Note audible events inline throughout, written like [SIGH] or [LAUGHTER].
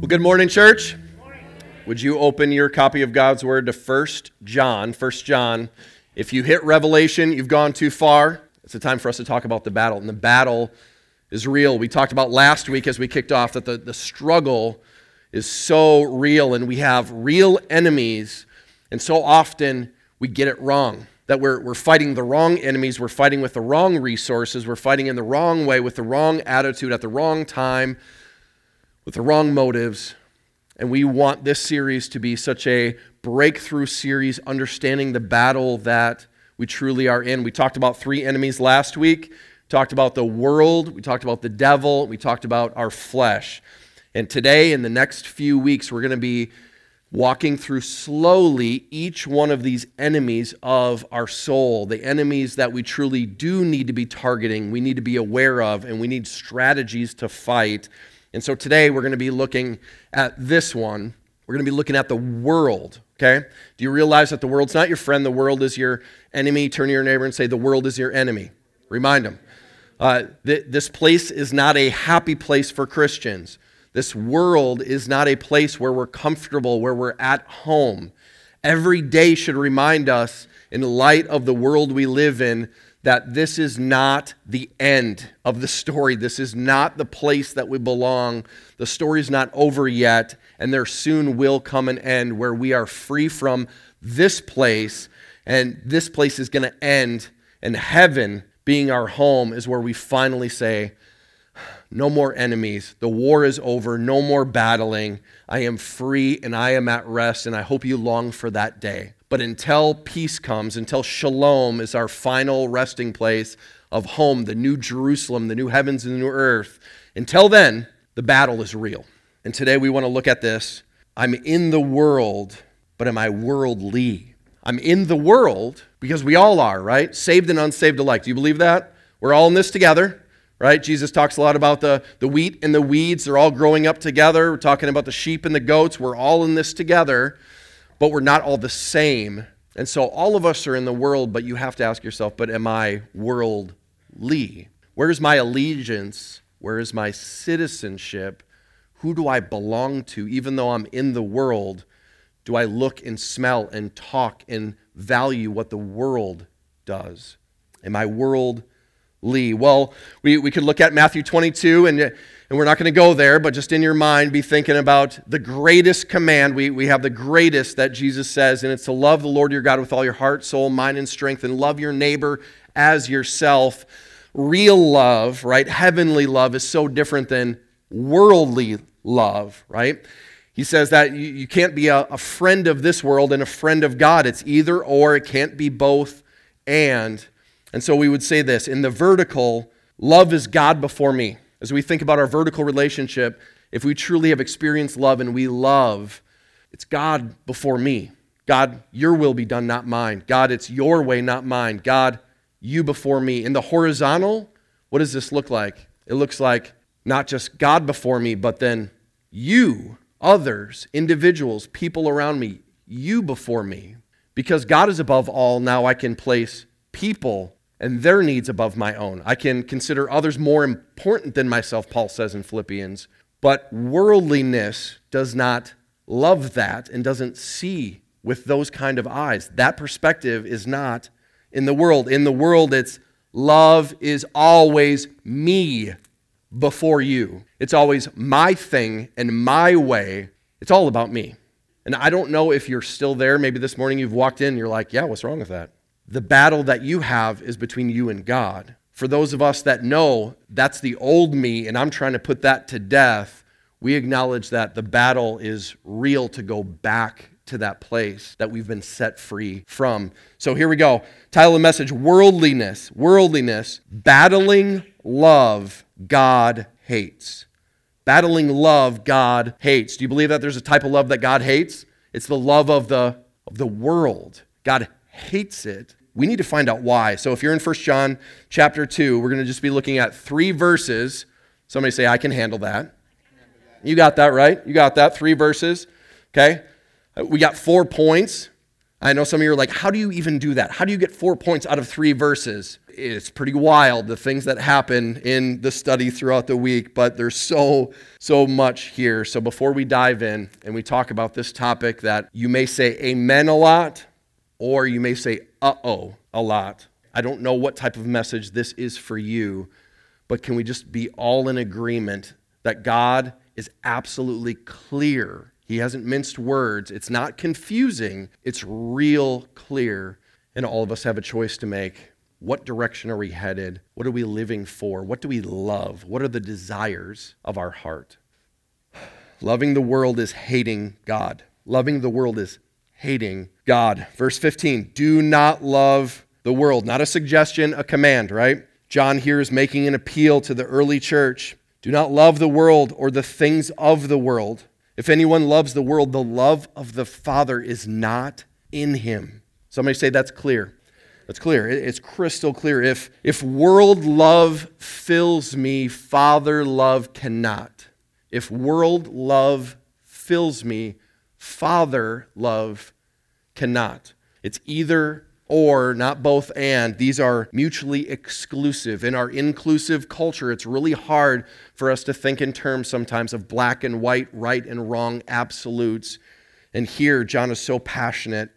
Well, good morning, church. Would you open your copy of God's Word to 1 John? 1 John. If you hit Revelation, you've gone too far. It's a time for us to talk about the battle. And the battle is real. We talked about last week as we kicked off that the, the struggle is so real and we have real enemies. And so often we get it wrong that we're, we're fighting the wrong enemies, we're fighting with the wrong resources, we're fighting in the wrong way, with the wrong attitude, at the wrong time, with the wrong motives. And we want this series to be such a breakthrough series, understanding the battle that we truly are in. We talked about three enemies last week. talked about the world, we talked about the devil, we talked about our flesh. And today, in the next few weeks, we're going to be walking through slowly each one of these enemies of our soul, the enemies that we truly do need to be targeting, we need to be aware of, and we need strategies to fight. And so today we're going to be looking at this one. We're going to be looking at the world, okay? Do you realize that the world's not your friend, the world is your enemy? Turn to your neighbor and say, The world is your enemy. Remind them. Uh, th- this place is not a happy place for Christians. This world is not a place where we're comfortable, where we're at home. Every day should remind us, in light of the world we live in, that this is not the end of the story. This is not the place that we belong. The story is not over yet, and there soon will come an end where we are free from this place, and this place is going to end, and heaven being our home is where we finally say, no more enemies. The war is over. No more battling. I am free and I am at rest, and I hope you long for that day. But until peace comes, until shalom is our final resting place of home, the new Jerusalem, the new heavens and the new earth, until then, the battle is real. And today we want to look at this. I'm in the world, but am I worldly? I'm in the world because we all are, right? Saved and unsaved alike. Do you believe that? We're all in this together right? Jesus talks a lot about the, the wheat and the weeds. They're all growing up together. We're talking about the sheep and the goats. We're all in this together, but we're not all the same. And so all of us are in the world, but you have to ask yourself, but am I worldly? Where's my allegiance? Where is my citizenship? Who do I belong to? Even though I'm in the world, do I look and smell and talk and value what the world does? Am I worldly? Well, we, we could look at Matthew 22, and, and we're not going to go there, but just in your mind, be thinking about the greatest command. We, we have the greatest that Jesus says, and it's to love the Lord your God with all your heart, soul, mind, and strength, and love your neighbor as yourself. Real love, right? Heavenly love is so different than worldly love, right? He says that you, you can't be a, a friend of this world and a friend of God. It's either or, it can't be both and. And so we would say this in the vertical, love is God before me. As we think about our vertical relationship, if we truly have experienced love and we love, it's God before me. God, your will be done, not mine. God, it's your way, not mine. God, you before me. In the horizontal, what does this look like? It looks like not just God before me, but then you, others, individuals, people around me, you before me. Because God is above all, now I can place people and their needs above my own. I can consider others more important than myself, Paul says in Philippians. But worldliness does not love that and doesn't see with those kind of eyes. That perspective is not in the world. In the world, it's love is always me before you. It's always my thing and my way. It's all about me. And I don't know if you're still there. Maybe this morning you've walked in and you're like, yeah, what's wrong with that? The battle that you have is between you and God. For those of us that know that's the old me and I'm trying to put that to death, we acknowledge that the battle is real to go back to that place that we've been set free from. So here we go. Title of message Worldliness. Worldliness. Battling love God hates. Battling love God hates. Do you believe that there's a type of love that God hates? It's the love of the, of the world. God hates it we need to find out why. So if you're in 1 John chapter 2, we're going to just be looking at three verses. Somebody say, I can handle that. You got that, right? You got that. Three verses. Okay? Uh, we got four points. I know some of you are like, how do you even do that? How do you get four points out of three verses? it's pretty wild the things that happen in the study throughout the week, but there's so, so much here. So before we dive in and we talk about this topic that you may say amen a lot or you may say uh oh a lot. I don't know what type of message this is for you, but can we just be all in agreement that God is absolutely clear? He hasn't minced words. It's not confusing, it's real clear. And all of us have a choice to make. What direction are we headed? What are we living for? What do we love? What are the desires of our heart? [SIGHS] Loving the world is hating God. Loving the world is hating God. Verse 15 do not love the world. Not a suggestion, a command, right? John here is making an appeal to the early church. Do not love the world or the things of the world. If anyone loves the world, the love of the Father is not in him. Somebody say that's clear. That's clear. It's crystal clear. If, if world love fills me, Father love cannot. If world love fills me, Father love cannot. It's either or, not both and. These are mutually exclusive. In our inclusive culture, it's really hard for us to think in terms sometimes of black and white, right and wrong absolutes. And here, John is so passionate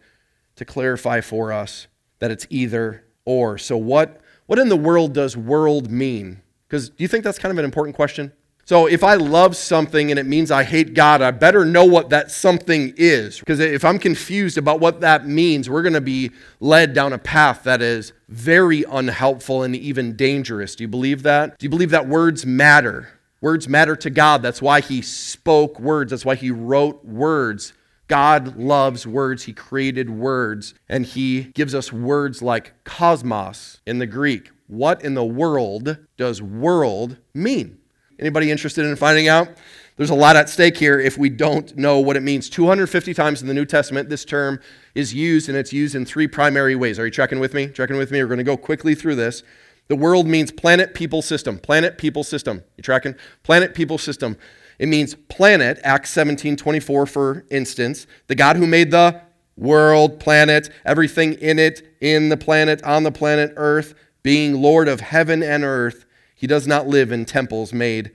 to clarify for us that it's either or. So, what, what in the world does world mean? Because do you think that's kind of an important question? So if I love something and it means I hate God, I better know what that something is. Because if I'm confused about what that means, we're going to be led down a path that is very unhelpful and even dangerous. Do you believe that? Do you believe that words matter? Words matter to God. That's why He spoke words, that's why He wrote words. God loves words. He created words, and He gives us words like cosmos in the Greek. What in the world does world mean? Anybody interested in finding out? There's a lot at stake here if we don't know what it means. 250 times in the New Testament, this term is used, and it's used in three primary ways. Are you checking with me? Checking with me? We're going to go quickly through this. The world means planet, people, system. Planet, people, system. You tracking? Planet, people, system. It means planet, Acts 17 24, for instance. The God who made the world, planet, everything in it, in the planet, on the planet, earth, being Lord of heaven and earth he does not live in temples made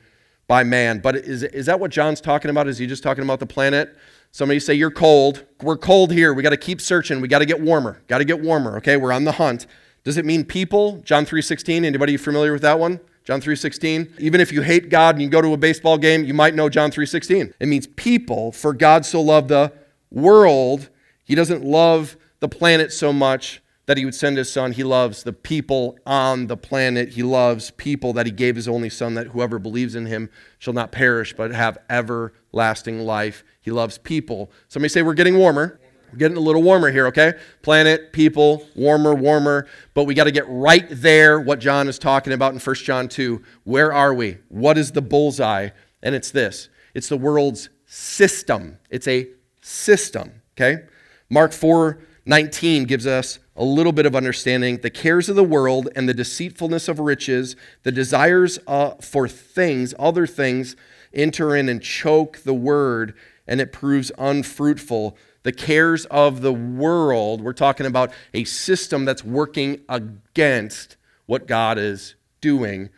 by man. But is, is that what John's talking about? Is he just talking about the planet? Somebody say, You're cold. We're cold here. We got to keep searching. We got to get warmer. Got to get warmer. Okay, we're on the hunt. Does it mean people? John 3:16. Anybody familiar with that one? John 3:16. Even if you hate God and you go to a baseball game, you might know John 3:16. It means people, for God so loved the world, he doesn't love the planet so much that he would send his son. He loves the people on the planet. He loves people that he gave his only son, that whoever believes in him shall not perish, but have everlasting life. He loves people. Somebody say, We're getting warmer. We're getting a little warmer here, okay? Planet, people, warmer, warmer. But we got to get right there, what John is talking about in 1 John 2. Where are we? What is the bullseye? And it's this it's the world's system. It's a system, okay? Mark 4 19 gives us a little bit of understanding. The cares of the world and the deceitfulness of riches, the desires uh, for things, other things, enter in and choke the word, and it proves unfruitful. The cares of the world, we're talking about a system that's working against what God is doing.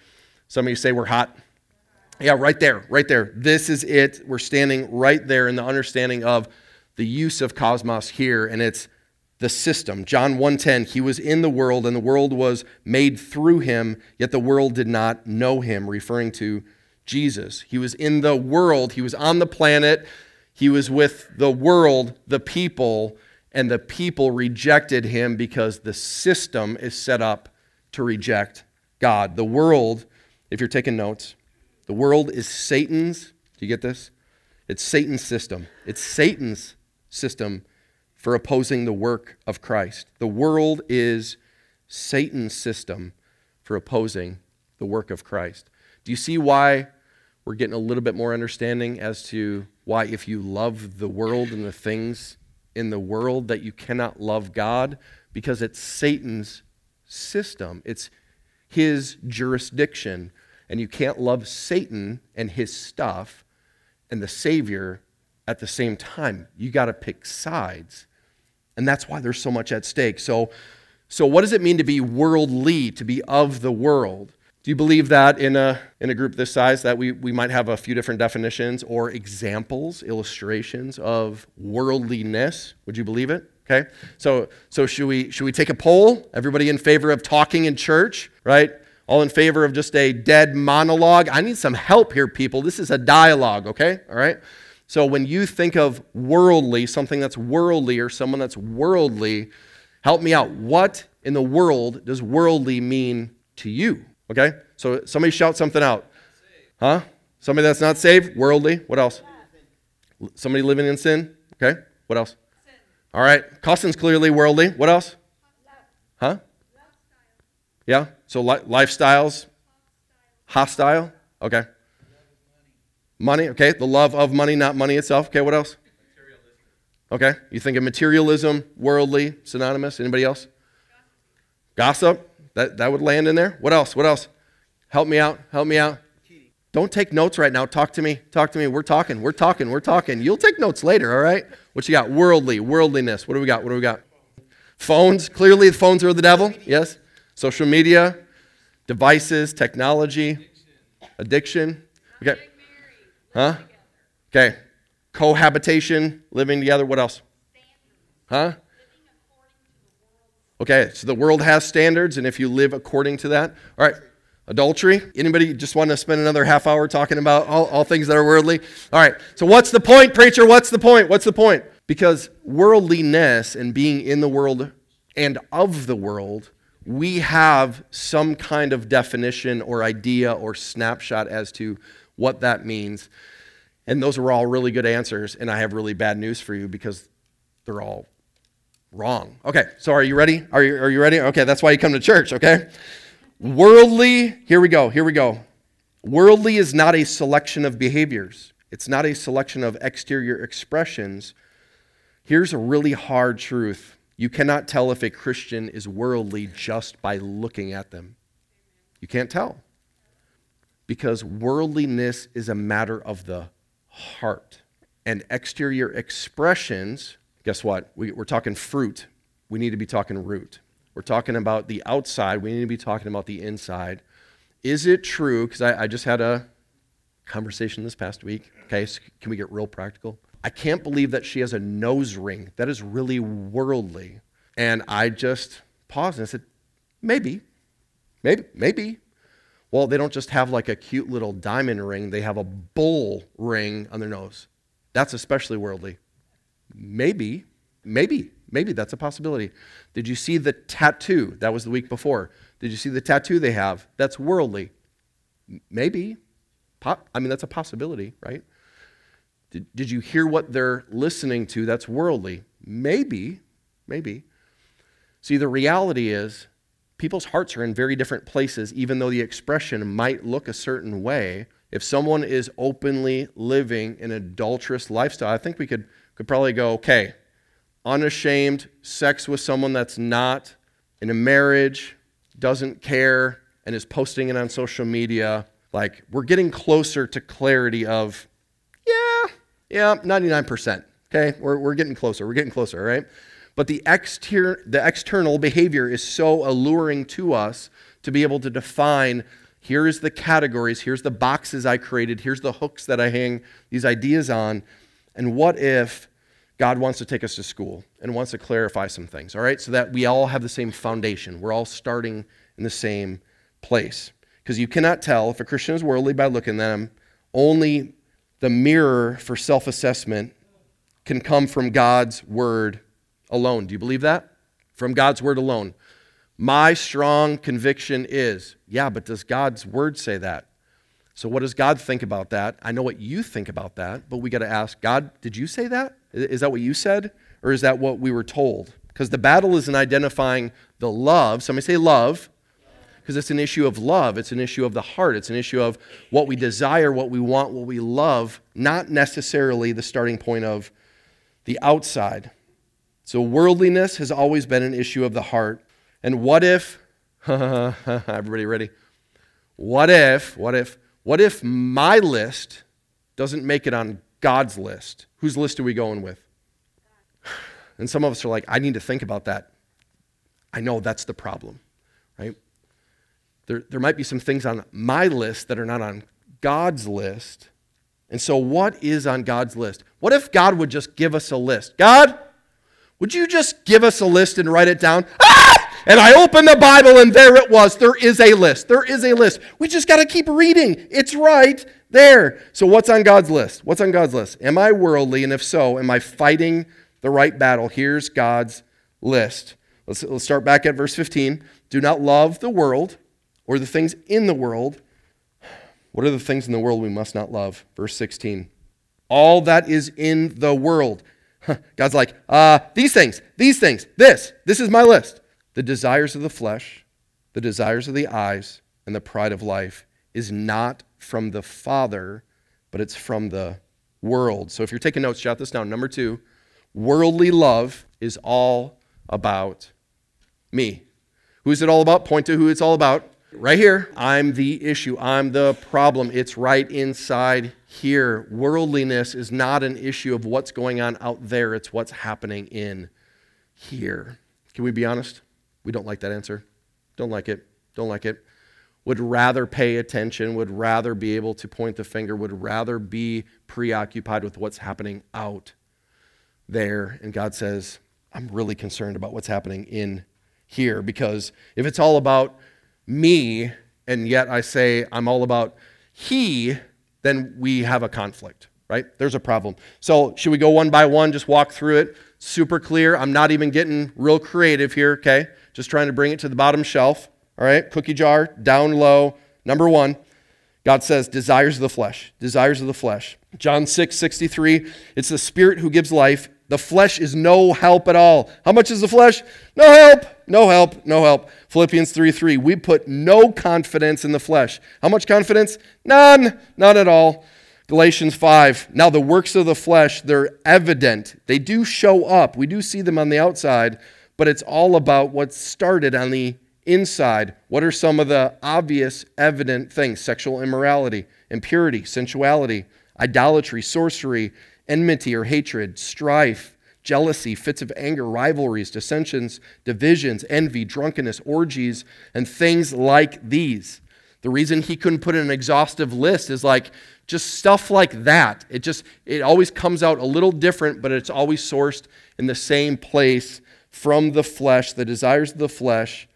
Some of you say we're hot. Yeah, right there, right there. This is it. We're standing right there in the understanding of the use of cosmos here, and it's the system. John 1:10, he was in the world and the world was made through him, yet the world did not know him, referring to Jesus. He was in the world, he was on the planet, he was with the world, the people, and the people rejected him because the system is set up to reject God. The world, if you're taking notes, the world is Satan's, do you get this? It's Satan's system. It's Satan's system for opposing the work of Christ. The world is Satan's system for opposing the work of Christ. Do you see why we're getting a little bit more understanding as to why, if you love the world and the things in the world, that you cannot love God? Because it's Satan's system, it's his jurisdiction. And you can't love Satan and his stuff and the Savior at the same time. You got to pick sides. And that's why there's so much at stake. So So, what does it mean to be worldly, to be of the world? Do you believe that in a, in a group this size that we, we might have a few different definitions or examples, illustrations of worldliness? Would you believe it? Okay. So, so should, we, should we take a poll? Everybody in favor of talking in church, right? All in favor of just a dead monologue? I need some help here, people. This is a dialogue, okay? All right? So when you think of worldly, something that's worldly or someone that's worldly, help me out. What in the world does worldly mean to you? Okay? So somebody shout something out. Huh? Somebody that's not saved? Worldly. What else? Somebody living in sin? Okay. What else? All right. Cussing's clearly worldly. What else? Huh? Yeah? So li- lifestyles? Hostile? Okay. Money, okay. The love of money, not money itself. Okay, what else? Okay. You think of materialism, worldly, synonymous. Anybody else? Gossip. That, that would land in there. What else? What else? Help me out. Help me out. Don't take notes right now. Talk to me. Talk to me. We're talking. We're talking. We're talking. You'll take notes later, all right? What you got? Worldly, worldliness. What do we got? What do we got? Phones. Clearly, the phones are the devil. Yes. Social media, devices, technology, addiction. Okay. Huh? Okay. Cohabitation, living together. What else? Huh? Okay, so the world has standards, and if you live according to that, all right. Adultery. Anybody just want to spend another half hour talking about all, all things that are worldly? All right. So what's the point, preacher? What's the point? What's the point? Because worldliness and being in the world and of the world, we have some kind of definition or idea or snapshot as to what that means. And those were all really good answers. And I have really bad news for you because they're all wrong. Okay, so are you ready? Are you, are you ready? Okay, that's why you come to church, okay? Worldly, here we go, here we go. Worldly is not a selection of behaviors, it's not a selection of exterior expressions. Here's a really hard truth you cannot tell if a Christian is worldly just by looking at them. You can't tell. Because worldliness is a matter of the heart. And exterior expressions, guess what? We, are talking fruit. We need to be talking root. We're talking about the outside. We need to be talking about the inside. Is it true? Because I, I, just had a conversation this past week. Okay, so can we get real practical? I can't believe that she has a nose ring. That is really worldly. And I just paused and I said, maybe, maybe, maybe. Well, they don't just have like a cute little diamond ring, they have a bull ring on their nose. That's especially worldly. Maybe, maybe, maybe that's a possibility. Did you see the tattoo? That was the week before. Did you see the tattoo they have? That's worldly. Maybe. Pop, I mean, that's a possibility, right? Did, did you hear what they're listening to? That's worldly. Maybe, maybe. See, the reality is people's hearts are in very different places, even though the expression might look a certain way. If someone is openly living an adulterous lifestyle, I think we could, could probably go, okay, unashamed sex with someone that's not in a marriage, doesn't care, and is posting it on social media. Like, we're getting closer to clarity of, yeah, yeah, 99%. Okay, we're, we're getting closer. We're getting closer, right? But the, exter- the external behavior is so alluring to us to be able to define here's the categories, here's the boxes I created, here's the hooks that I hang these ideas on. And what if God wants to take us to school and wants to clarify some things, all right? So that we all have the same foundation. We're all starting in the same place. Because you cannot tell if a Christian is worldly by looking at them. Only the mirror for self assessment can come from God's word alone. Do you believe that? From God's word alone. My strong conviction is, yeah, but does God's word say that? So, what does God think about that? I know what you think about that, but we got to ask God, did you say that? Is that what you said? Or is that what we were told? Because the battle is in identifying the love. Somebody say love. Because it's an issue of love. It's an issue of the heart. It's an issue of what we desire, what we want, what we love, not necessarily the starting point of the outside. So, worldliness has always been an issue of the heart. And what if, [LAUGHS] everybody ready? What if, what if, what if my list doesn't make it on God's list? Whose list are we going with? [SIGHS] And some of us are like, I need to think about that. I know that's the problem, right? There, there might be some things on my list that are not on God's list. And so, what is on God's list? What if God would just give us a list? God, would you just give us a list and write it down? Ah! And I opened the Bible and there it was. There is a list. There is a list. We just got to keep reading. It's right there. So, what's on God's list? What's on God's list? Am I worldly? And if so, am I fighting the right battle? Here's God's list. Let's, let's start back at verse 15. Do not love the world or the things in the world. What are the things in the world we must not love? Verse 16. All that is in the world. [LAUGHS] God's like, uh, these things, these things, this, this is my list. The desires of the flesh, the desires of the eyes, and the pride of life is not from the Father, but it's from the world. So if you're taking notes, jot this down. Number two, worldly love is all about me. Who's it all about? Point to who it's all about. Right here. I'm the issue. I'm the problem. It's right inside here. Worldliness is not an issue of what's going on out there, it's what's happening in here. Can we be honest? We don't like that answer. Don't like it. Don't like it. Would rather pay attention, would rather be able to point the finger, would rather be preoccupied with what's happening out there. And God says, I'm really concerned about what's happening in here because if it's all about me and yet I say I'm all about he, then we have a conflict, right? There's a problem. So, should we go one by one, just walk through it? Super clear. I'm not even getting real creative here, okay? Just trying to bring it to the bottom shelf, all right? Cookie jar, down low. Number one, God says, desires of the flesh, desires of the flesh. John 6, 63, it's the spirit who gives life. The flesh is no help at all. How much is the flesh? No help, no help, no help. Philippians 3, 3, we put no confidence in the flesh. How much confidence? None, none at all. Galatians 5, now the works of the flesh, they're evident. They do show up. We do see them on the outside, but it's all about what started on the inside. What are some of the obvious, evident things? Sexual immorality, impurity, sensuality, idolatry, sorcery, enmity or hatred, strife, jealousy, fits of anger, rivalries, dissensions, divisions, envy, drunkenness, orgies, and things like these. The reason he couldn't put in an exhaustive list is like just stuff like that. It just it always comes out a little different, but it's always sourced in the same place from the flesh, the desires of the flesh.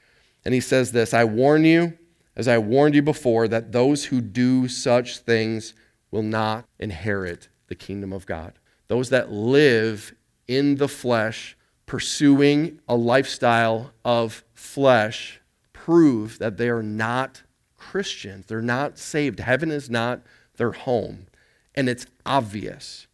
And he says this, I warn you, as I warned you before, that those who do such things will not inherit the kingdom of God. Those that live in the flesh, pursuing a lifestyle of flesh, prove that they are not Christians. They're not saved. Heaven is not their home. And it's obvious.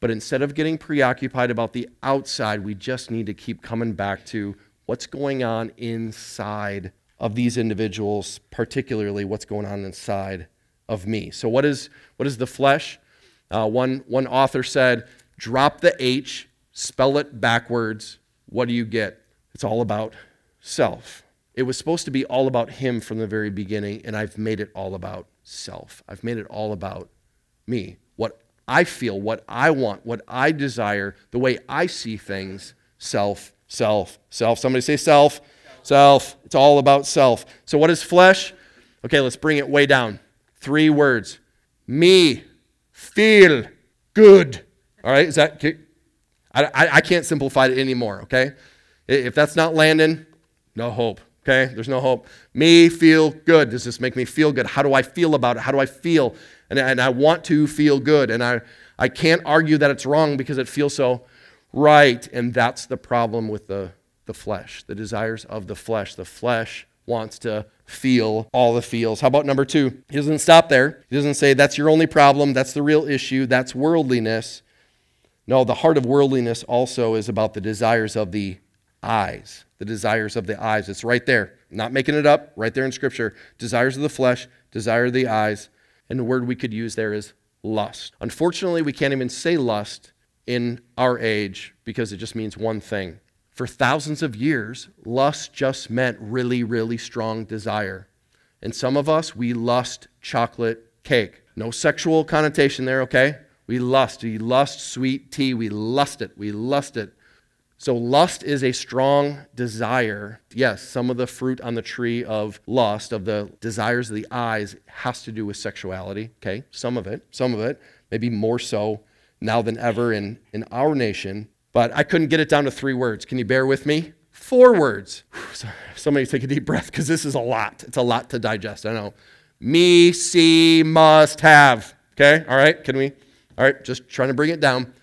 But instead of getting preoccupied about the outside, we just need to keep coming back to what's going on inside of these individuals, particularly what's going on inside of me. So, what is, what is the flesh? Uh, one, one author said, drop the H, spell it backwards. What do you get? It's all about self. It was supposed to be all about him from the very beginning, and I've made it all about self. I've made it all about me. What I feel, what I want, what I desire, the way I see things, self, self, self. Somebody say self, self. It's all about self. So, what is flesh? Okay, let's bring it way down. Three words me feel good. All right, is that, I, I, can't simplify it anymore, okay? If that's not landing, no hope, okay? There's no hope. Me feel good. Does this make me feel good? How do I feel about it? How do I feel? And, and I want to feel good. And I, I can't argue that it's wrong because it feels so right. And that's the problem with the, the flesh, the desires of the flesh. The flesh wants to feel all the feels. How about number two? He doesn't stop there. He doesn't say that's your only problem, that's the real issue, that's worldliness. No, the heart of worldliness also is about the desires of the eyes. The desires of the eyes. It's right there. not making it up, right there in Scripture. Desires of the flesh, desire of the eyes. And the word we could use there is lust. Unfortunately, we can't even say lust in our age because it just means one thing for thousands of years, lust just meant really, really strong desire. And some of us, we lust chocolate cake. No sexual connotation there, okay? We lust. We lust sweet tea. We lust it. We lust it. So, lust is a strong desire. Yes, some of the fruit on the tree of lust, of the desires of the eyes, has to do with sexuality. Okay, some of it, some of it, maybe more so now than ever in, in our nation. But I couldn't get it down to three words. Can you bear with me? Four words. [SIGHS] Somebody take a deep breath because this is a lot. It's a lot to digest. I know. Me, see, must have. Okay, all right, can we? All right, just trying to bring it down.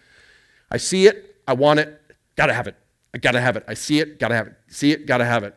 I see it, I want it, gotta have it. I gotta have it. I see it, gotta have it. See it, gotta have it.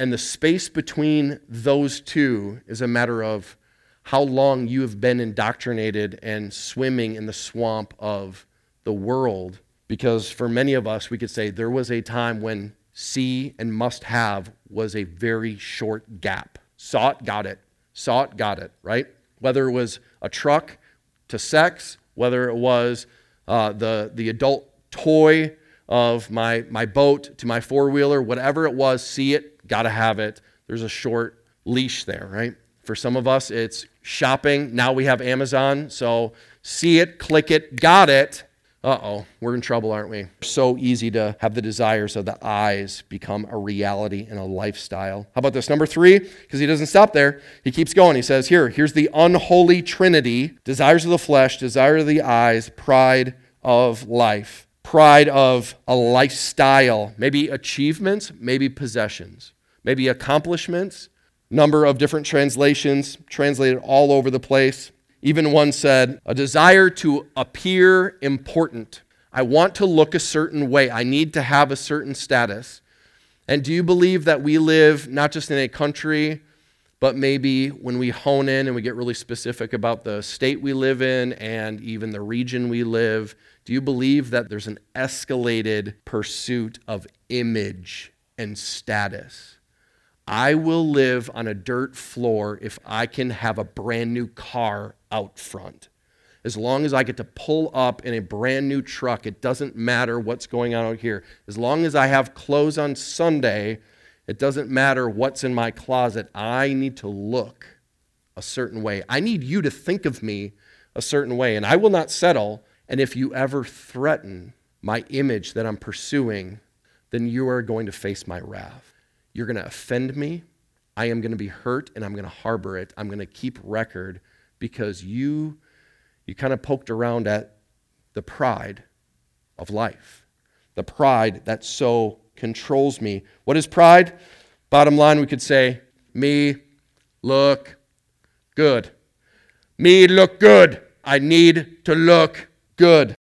And the space between those two is a matter of how long you have been indoctrinated and swimming in the swamp of the world. Because for many of us, we could say there was a time when see and must have was a very short gap. Saw it, got it. Saw it, got it, right? Whether it was a truck to sex, whether it was uh, the, the adult toy of my, my boat to my four wheeler, whatever it was, see it, got to have it. There's a short leash there, right? For some of us, it's shopping. Now we have Amazon. So see it, click it, got it. Uh oh, we're in trouble, aren't we? So easy to have the desires of the eyes become a reality and a lifestyle. How about this? Number three, because he doesn't stop there. He keeps going. He says, Here, here's the unholy trinity desires of the flesh, desire of the eyes, pride of life. Pride of a lifestyle, maybe achievements, maybe possessions, maybe accomplishments. Number of different translations translated all over the place. Even one said, a desire to appear important. I want to look a certain way. I need to have a certain status. And do you believe that we live not just in a country, but maybe when we hone in and we get really specific about the state we live in and even the region we live, do you believe that there's an escalated pursuit of image and status? I will live on a dirt floor if I can have a brand new car out front. As long as I get to pull up in a brand new truck, it doesn't matter what's going on out here. As long as I have clothes on Sunday, it doesn't matter what's in my closet. I need to look a certain way. I need you to think of me a certain way, and I will not settle. And if you ever threaten my image that I'm pursuing, then you are going to face my wrath. You're going to offend me. I am going to be hurt and I'm going to harbor it. I'm going to keep record because you you kind of poked around at the pride of life. The pride that so controls me. What is pride? Bottom line we could say me look good. Me look good. I need to look good.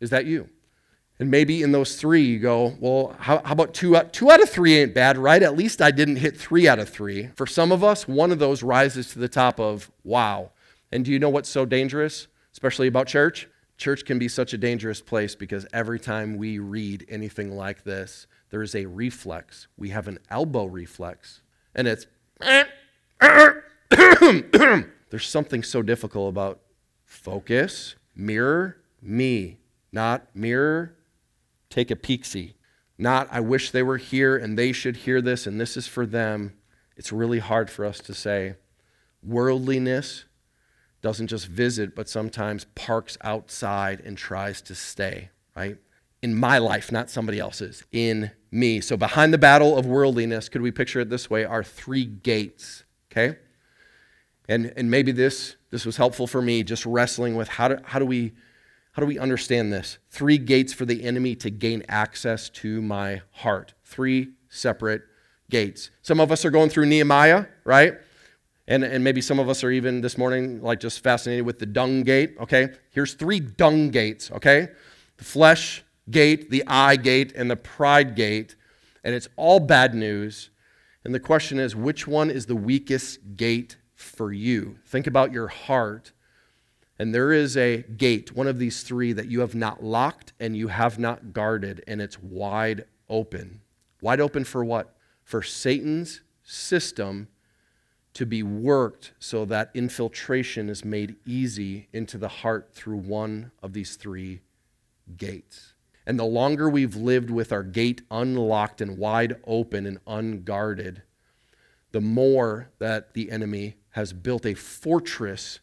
Is that you? And maybe in those three, you go, well, how, how, about two out, two out of three ain't bad, right? At least I didn't hit three out of three. For some of us, one of those rises to the top of wow. And do you know what's so dangerous, especially about church? Church can be such a dangerous place because every time we read anything like this, there is a reflex. We have an elbow reflex, and it's [COUGHS] there's something so difficult about focus, mirror, me, not mirror, take a peek see. Not, I wish they were here and they should hear this and this is for them. It's really hard for us to say. Worldliness doesn't just visit, but sometimes parks outside and tries to stay, right? In my life, not somebody else's, in me. So behind the battle of worldliness, could we picture it this way, are three gates, okay? And, and maybe this, this was helpful for me, just wrestling with how do, how do we how do we understand this? Three gates for the enemy to gain access to my heart. Three separate gates. Some of us are going through Nehemiah, right? And, and maybe some of us are even this morning like just fascinated with the dung gate, okay? Here's three dung gates, okay? The flesh gate, the eye gate, and the pride gate. And it's all bad news. And the question is, which one is the weakest gate for you? Think about your heart. And there is a gate, one of these three, that you have not locked and you have not guarded, and it's wide open. Wide open for what? For Satan's system to be worked so that infiltration is made easy into the heart through one of these three gates. And the longer we've lived with our gate unlocked and wide open and unguarded, the more that the enemy has built a fortress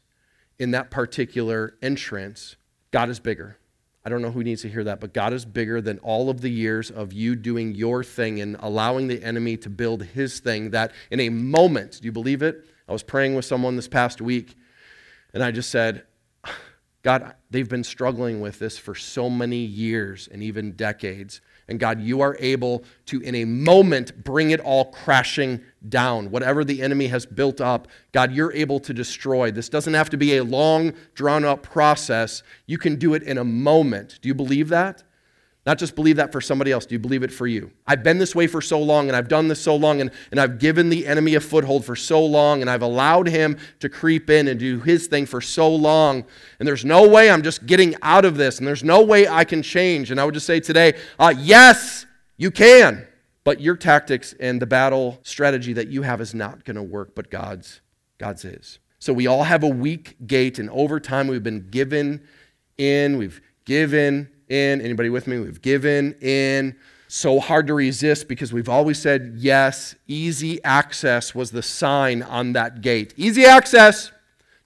in that particular entrance. God is bigger. I don't know who needs to hear that, but God is bigger than all of the years of you doing your thing and allowing the enemy to build his thing. That in a moment, do you believe it? I was praying with someone this past week, and I just said, God, they've been struggling with this for so many years and even decades. And God, you are able to, in a moment, bring it all crashing down. Whatever the enemy has built up, God, you're able to destroy. This doesn't have to be a long, drawn out process. You can do it in a moment. Do you believe that? Not just believe that for somebody else. Do you believe it for you? I've been this way for so long, and I've done this so long, and, and I've given the enemy a foothold for so long, and I've allowed him to creep in and do his thing for so long. And there's no way I'm just getting out of this, and there's no way I can change. And I would just say today, uh, yes, you can. But your tactics and the battle strategy that you have is not going to work, but God's, God's is. So we all have a weak gate, and over time we've been given in, we've given in. Anybody with me? We've given in. So hard to resist because we've always said yes. Easy access was the sign on that gate. Easy access.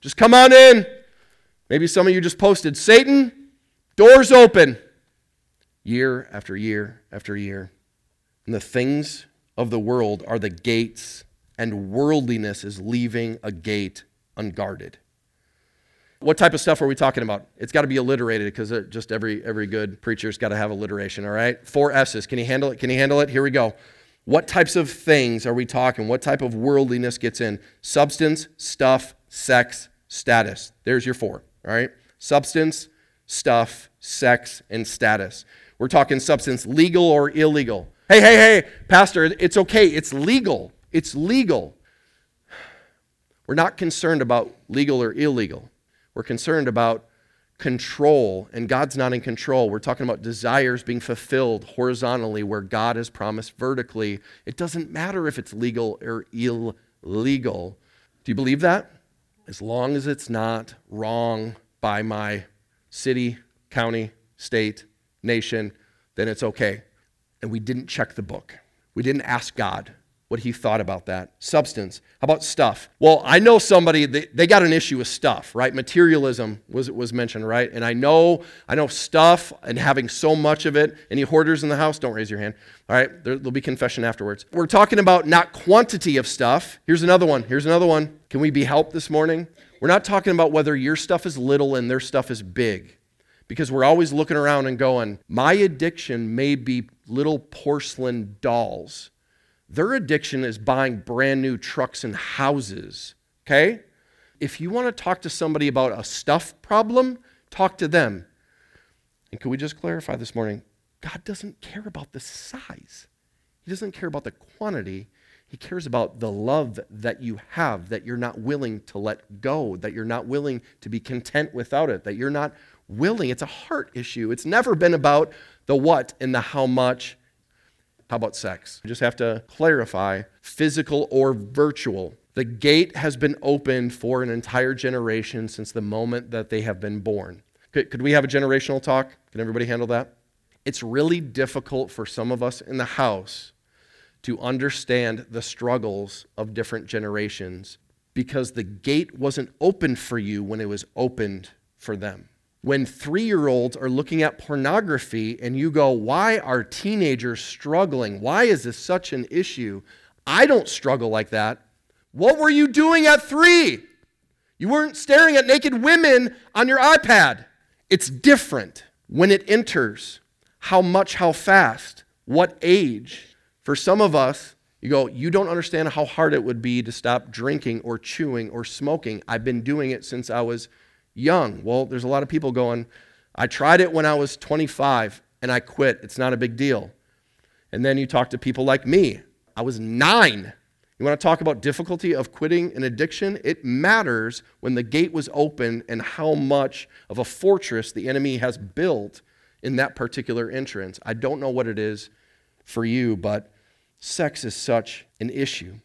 Just come on in. Maybe some of you just posted Satan, doors open. Year after year after year. And the things of the world are the gates, and worldliness is leaving a gate unguarded. What type of stuff are we talking about? It's got to be alliterated because just every every good preacher's got to have alliteration. All right, four S's. Can you handle it? Can you handle it? Here we go. What types of things are we talking? What type of worldliness gets in? Substance, stuff, sex, status. There's your four. All right, substance, stuff, sex, and status. We're talking substance, legal or illegal. Hey, hey, hey, pastor, it's okay. It's legal. It's legal. We're not concerned about legal or illegal. We're concerned about control, and God's not in control. We're talking about desires being fulfilled horizontally where God has promised vertically. It doesn't matter if it's legal or illegal. Do you believe that? As long as it's not wrong by my city, county, state, nation, then it's okay. And we didn't check the book. We didn't ask God what he thought about that. Substance. How about stuff? Well, I know somebody, they, they got an issue with stuff, right? Materialism was, was mentioned, right? And I know, I know stuff and having so much of it. Any hoarders in the house? Don't raise your hand. All right, there, there'll be confession afterwards. We're talking about not quantity of stuff. Here's another one. Here's another one. Can we be helped this morning? We're not talking about whether your stuff is little and their stuff is big. Because we're always looking around and going, my addiction may be little porcelain dolls their addiction is buying brand new trucks and houses, okay? If you want to talk to somebody about a stuff problem, talk to them. And can we just clarify this morning? God doesn't care about the size, He doesn't care about the quantity. He cares about the love that you have, that you're not willing to let go, that you're not willing to be content without it, that you're not willing. It's a heart issue. It's never been about the what and the how much. How about sex? You just have to clarify physical or virtual. The gate has been opened for an entire generation since the moment that they have been born. Could, could we have a generational talk? Can everybody handle that? It's really difficult for some of us in the house to understand the struggles of different generations because the gate wasn't open for you when it was opened for them. When three year olds are looking at pornography and you go, Why are teenagers struggling? Why is this such an issue? I don't struggle like that. What were you doing at three? You weren't staring at naked women on your iPad. It's different when it enters. How much, how fast, what age. For some of us, you go, you don't understand how hard it would be to stop drinking or chewing or smoking. I've been doing it since I was young. Well, there's a lot of people going, I tried it when I was 25 and I quit. It's not a big deal. And then you talk to people like me. I was nine. You want to talk about difficulty of quitting an addiction? It matters when the gate was open and how much of a fortress the enemy has built in that particular entrance. I don't know what it is for you, but sex is such an issue.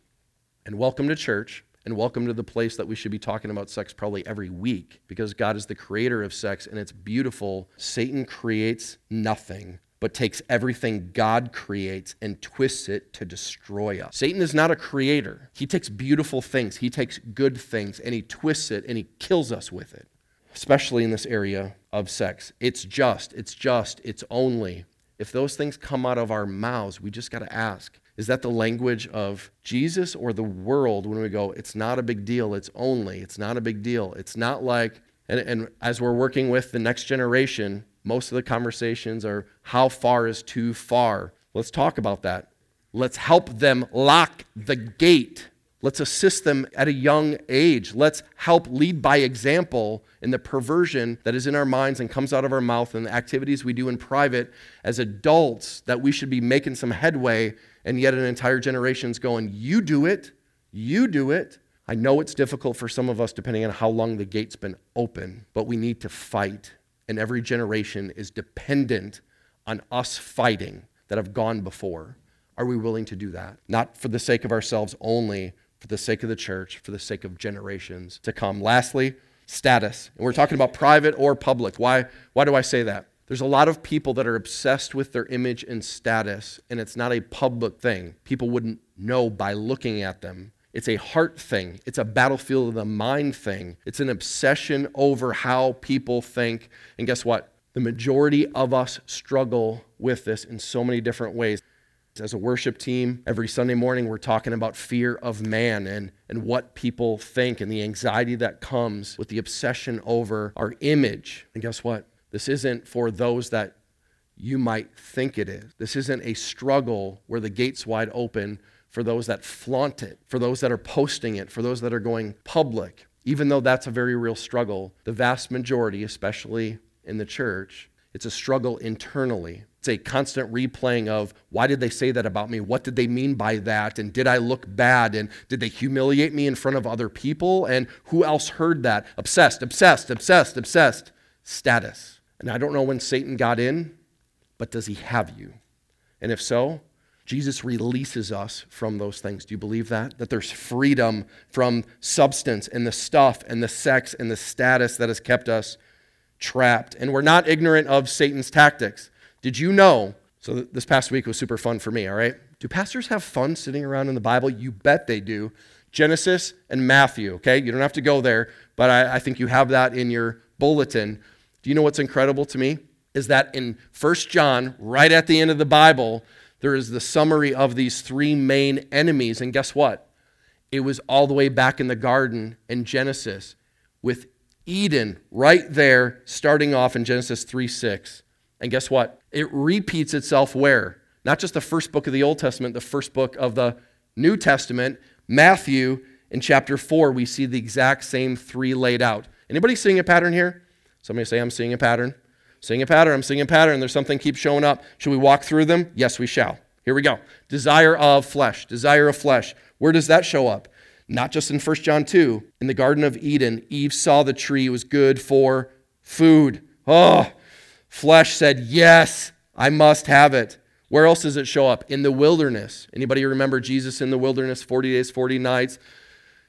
And welcome to church, and welcome to the place that we should be talking about sex probably every week because God is the creator of sex and it's beautiful. Satan creates nothing but takes everything God creates and twists it to destroy us. Satan is not a creator. He takes beautiful things, he takes good things, and he twists it and he kills us with it, especially in this area of sex. It's just, it's just, it's only. If those things come out of our mouths, we just got to ask is that the language of Jesus or the world when we go, it's not a big deal, it's only, it's not a big deal. It's not like, and, and as we're working with the next generation, most of the conversations are how far is too far. Let's talk about that. Let's help them lock the gate. Let's assist them at a young age. Let's help lead by example in the perversion that is in our minds and comes out of our mouth and the activities we do in private as adults that we should be making some headway and yet an entire generation's going, You do it, you do it. I know it's difficult for some of us depending on how long the gate's been open, but we need to fight. And every generation is dependent on us fighting that have gone before. Are we willing to do that? Not for the sake of ourselves only, for the sake of the church, for the sake of generations to come. Lastly, status. And we're talking about private or public. Why, why do I say that? There's a lot of people that are obsessed with their image and status, and it's not a public thing. People wouldn't know by looking at them. It's a heart thing, it's a battlefield of the mind thing. It's an obsession over how people think. And guess what? The majority of us struggle with this in so many different ways. As a worship team, every Sunday morning we're talking about fear of man and, and what people think and the anxiety that comes with the obsession over our image. And guess what? This isn't for those that you might think it is. This isn't a struggle where the gate's wide open for those that flaunt it, for those that are posting it, for those that are going public. Even though that's a very real struggle, the vast majority, especially in the church, it's a struggle internally. It's a constant replaying of why did they say that about me? What did they mean by that? And did I look bad? And did they humiliate me in front of other people? And who else heard that? Obsessed, obsessed, obsessed, obsessed. Status. And I don't know when Satan got in, but does he have you? And if so, Jesus releases us from those things. Do you believe that? That there's freedom from substance and the stuff and the sex and the status that has kept us trapped. And we're not ignorant of Satan's tactics. Did you know? So, this past week was super fun for me, all right? Do pastors have fun sitting around in the Bible? You bet they do. Genesis and Matthew, okay? You don't have to go there, but I, I think you have that in your bulletin. Do you know what's incredible to me? Is that in 1 John, right at the end of the Bible, there is the summary of these three main enemies. And guess what? It was all the way back in the garden in Genesis with Eden right there, starting off in Genesis 3 6. And guess what? It repeats itself where? Not just the first book of the Old Testament, the first book of the New Testament. Matthew in chapter 4, we see the exact same three laid out. Anybody seeing a pattern here? Somebody say, I'm seeing a pattern. Seeing a pattern. I'm seeing a pattern. There's something keeps showing up. Should we walk through them? Yes, we shall. Here we go. Desire of flesh. Desire of flesh. Where does that show up? Not just in 1 John 2. In the Garden of Eden, Eve saw the tree was good for food. Oh, flesh said, Yes, I must have it. Where else does it show up? In the wilderness. Anybody remember Jesus in the wilderness, 40 days, 40 nights?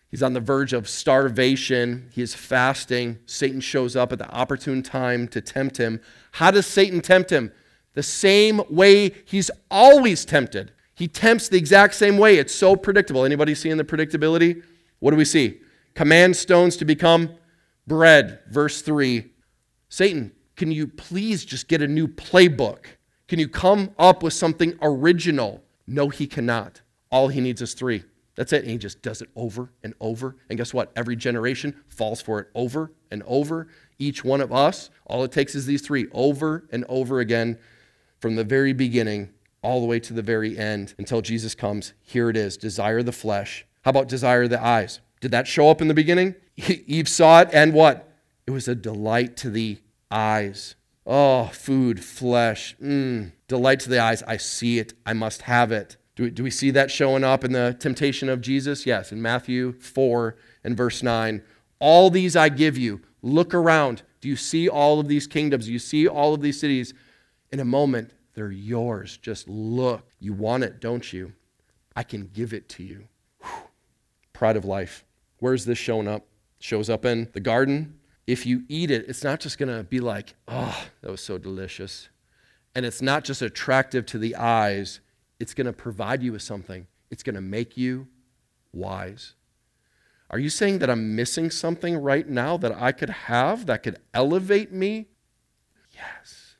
He's on the verge of starvation. He is fasting. Satan shows up at the opportune time to tempt him. How does Satan tempt him? the same way he's always tempted. He tempts the exact same way. It's so predictable. Anybody seeing the predictability? What do we see? Command stones to become bread. Verse 3. Satan, can you please just get a new playbook? Can you come up with something original? No, he cannot. All he needs is three. That's it. And he just does it over and over. And guess what? Every generation falls for it over and over. Each one of us, all it takes is these three over and over again from the very beginning all the way to the very end until Jesus comes. Here it is desire the flesh. How about desire the eyes? Did that show up in the beginning? Eve saw it, and what? It was a delight to the eyes. Oh, food, flesh, mm, delight to the eyes. I see it. I must have it. Do we, do we see that showing up in the temptation of Jesus? Yes, in Matthew 4 and verse 9. All these I give you. Look around. Do you see all of these kingdoms? Do you see all of these cities? In a moment, they're yours. Just look. You want it, don't you? I can give it to you. Whew. Pride of life. Where's this showing up? Shows up in the garden. If you eat it, it's not just going to be like, oh, that was so delicious. And it's not just attractive to the eyes, it's going to provide you with something. It's going to make you wise. Are you saying that I'm missing something right now that I could have that could elevate me? Yes.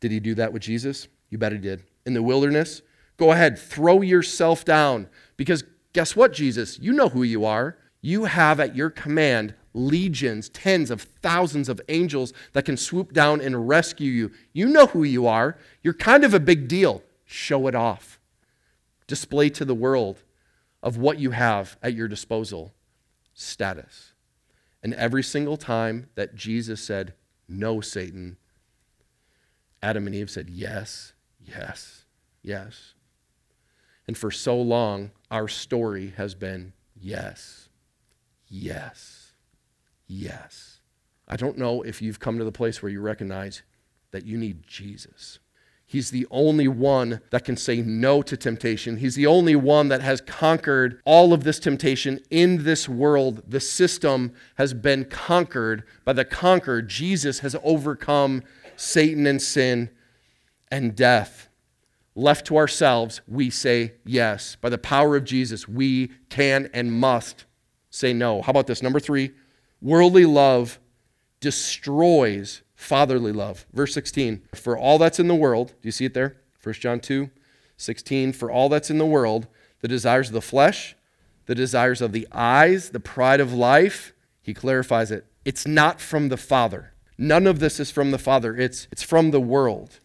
Did he do that with Jesus? You bet he did. In the wilderness, go ahead, throw yourself down. Because guess what, Jesus? You know who you are. You have at your command legions, tens of thousands of angels that can swoop down and rescue you. You know who you are. You're kind of a big deal. Show it off. Display to the world of what you have at your disposal status. And every single time that Jesus said, No, Satan, Adam and Eve said, Yes, yes, yes. And for so long, our story has been yes, yes, yes. I don't know if you've come to the place where you recognize that you need Jesus. He's the only one that can say no to temptation. He's the only one that has conquered all of this temptation in this world. The system has been conquered by the conqueror. Jesus has overcome Satan and sin and death. Left to ourselves, we say yes. By the power of Jesus, we can and must say no. How about this? Number three worldly love destroys fatherly love. Verse 16, for all that's in the world, do you see it there? 1 John 2, 16, for all that's in the world, the desires of the flesh, the desires of the eyes, the pride of life, he clarifies it. It's not from the Father. None of this is from the Father. It's, it's from the world.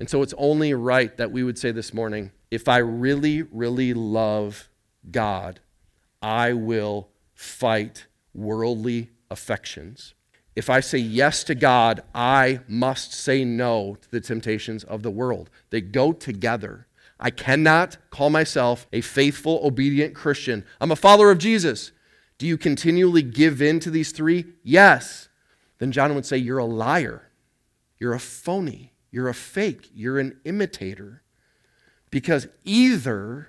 And so it's only right that we would say this morning if I really, really love God, I will fight worldly affections if I say yes to God, I must say no to the temptations of the world. They go together. I cannot call myself a faithful, obedient Christian. I'm a follower of Jesus. Do you continually give in to these three? Yes. Then John would say, You're a liar. You're a phony. You're a fake. You're an imitator. Because either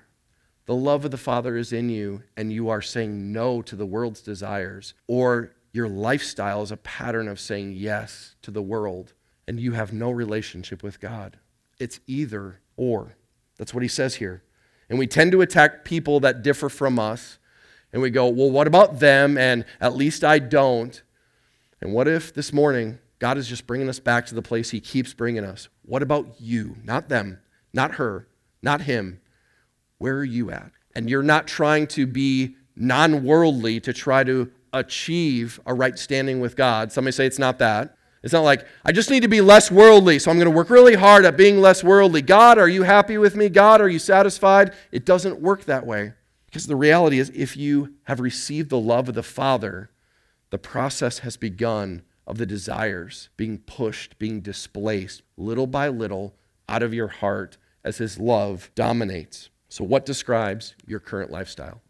the love of the Father is in you and you are saying no to the world's desires, or your lifestyle is a pattern of saying yes to the world and you have no relationship with God. It's either or. That's what he says here. And we tend to attack people that differ from us. And we go, well, what about them? And at least I don't. And what if this morning God is just bringing us back to the place he keeps bringing us? What about you? Not them, not her, not him. Where are you at? And you're not trying to be non worldly to try to achieve a right standing with God. Somebody say it's not that. It's not like, I just need to be less worldly, so I'm going to work really hard at being less worldly. God, are you happy with me? God, are you satisfied? It doesn't work that way. Because the reality is, if you have received the love of the Father, the process has begun of the desires being pushed, being displaced little by little out of your heart as His love dominates. So, what describes your current lifestyle?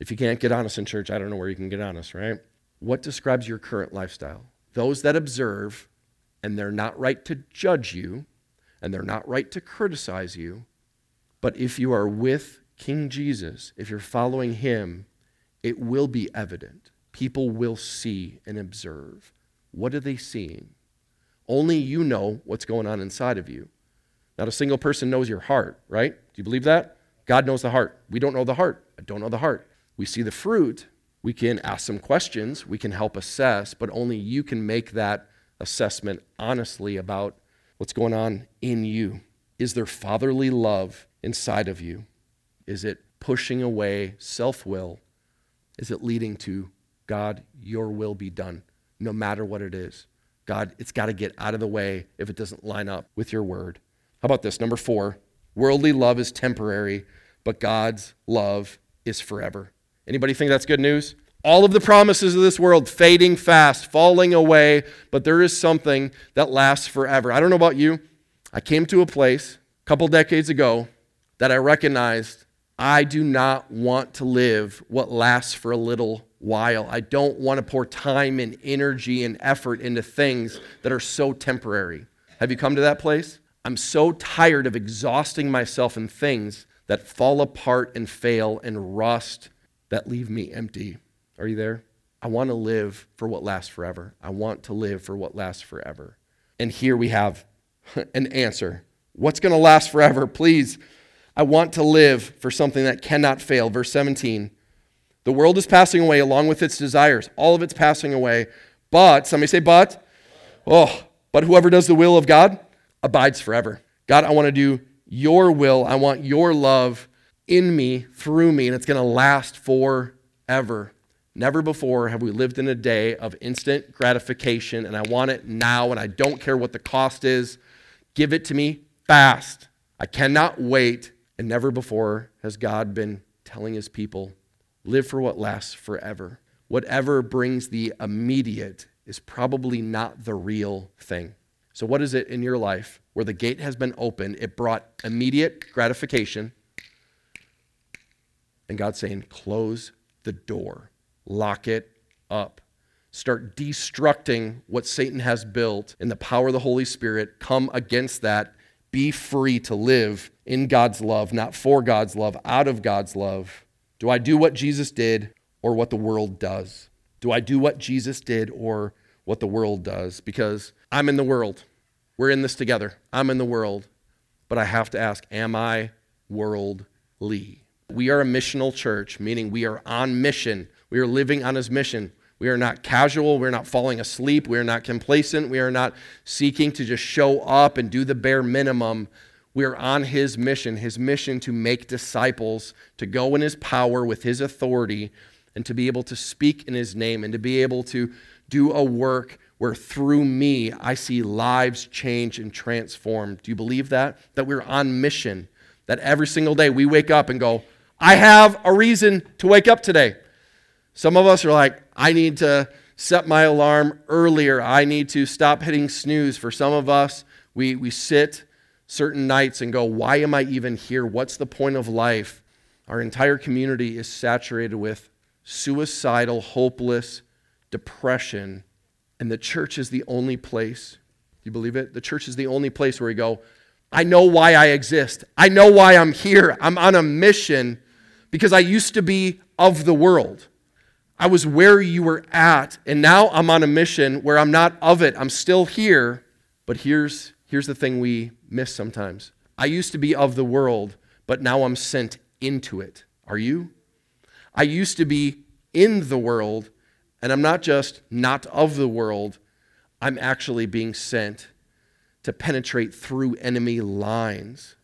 If you can't get honest in church, I don't know where you can get honest, right? What describes your current lifestyle? Those that observe and they're not right to judge you and they're not right to criticize you. But if you are with King Jesus, if you're following him, it will be evident. People will see and observe. What are they seeing? Only you know what's going on inside of you. Not a single person knows your heart, right? Do you believe that? God knows the heart. We don't know the heart. I don't know the heart. We see the fruit. We can ask some questions. We can help assess, but only you can make that assessment honestly about what's going on in you. Is there fatherly love inside of you? Is it pushing away self will? Is it leading to God, your will be done, no matter what it is? God, it's got to get out of the way if it doesn't line up with your word. How about this? Number four worldly love is temporary, but God's love is forever. Anybody think that's good news? All of the promises of this world fading fast, falling away, but there is something that lasts forever. I don't know about you. I came to a place a couple decades ago that I recognized I do not want to live what lasts for a little while. I don't want to pour time and energy and effort into things that are so temporary. Have you come to that place? I'm so tired of exhausting myself in things that fall apart and fail and rust that leave me empty. Are you there? I want to live for what lasts forever. I want to live for what lasts forever. And here we have [LAUGHS] an answer. What's going to last forever? Please, I want to live for something that cannot fail. Verse 17 The world is passing away along with its desires. All of it's passing away. But, somebody say, but. Oh, but whoever does the will of God abides forever. God, I want to do your will. I want your love in me, through me, and it's going to last forever. Never before have we lived in a day of instant gratification, and I want it now, and I don't care what the cost is. Give it to me fast. I cannot wait. And never before has God been telling his people, live for what lasts forever. Whatever brings the immediate is probably not the real thing. So, what is it in your life where the gate has been opened? It brought immediate gratification, and God's saying, close the door, lock it up. Start destructing what Satan has built in the power of the Holy Spirit. Come against that. Be free to live in God's love, not for God's love, out of God's love. Do I do what Jesus did or what the world does? Do I do what Jesus did or what the world does? Because I'm in the world. We're in this together. I'm in the world. But I have to ask, am I worldly? We are a missional church, meaning we are on mission. We are living on his mission. We are not casual. We're not falling asleep. We are not complacent. We are not seeking to just show up and do the bare minimum. We are on his mission, his mission to make disciples, to go in his power with his authority, and to be able to speak in his name, and to be able to do a work where through me I see lives change and transformed. Do you believe that? That we're on mission, that every single day we wake up and go, I have a reason to wake up today. Some of us are like, I need to set my alarm earlier. I need to stop hitting snooze. For some of us, we, we sit certain nights and go, Why am I even here? What's the point of life? Our entire community is saturated with suicidal, hopeless depression. And the church is the only place, you believe it? The church is the only place where we go, I know why I exist. I know why I'm here. I'm on a mission because I used to be of the world. I was where you were at, and now I'm on a mission where I'm not of it. I'm still here, but here's, here's the thing we miss sometimes. I used to be of the world, but now I'm sent into it. Are you? I used to be in the world, and I'm not just not of the world, I'm actually being sent to penetrate through enemy lines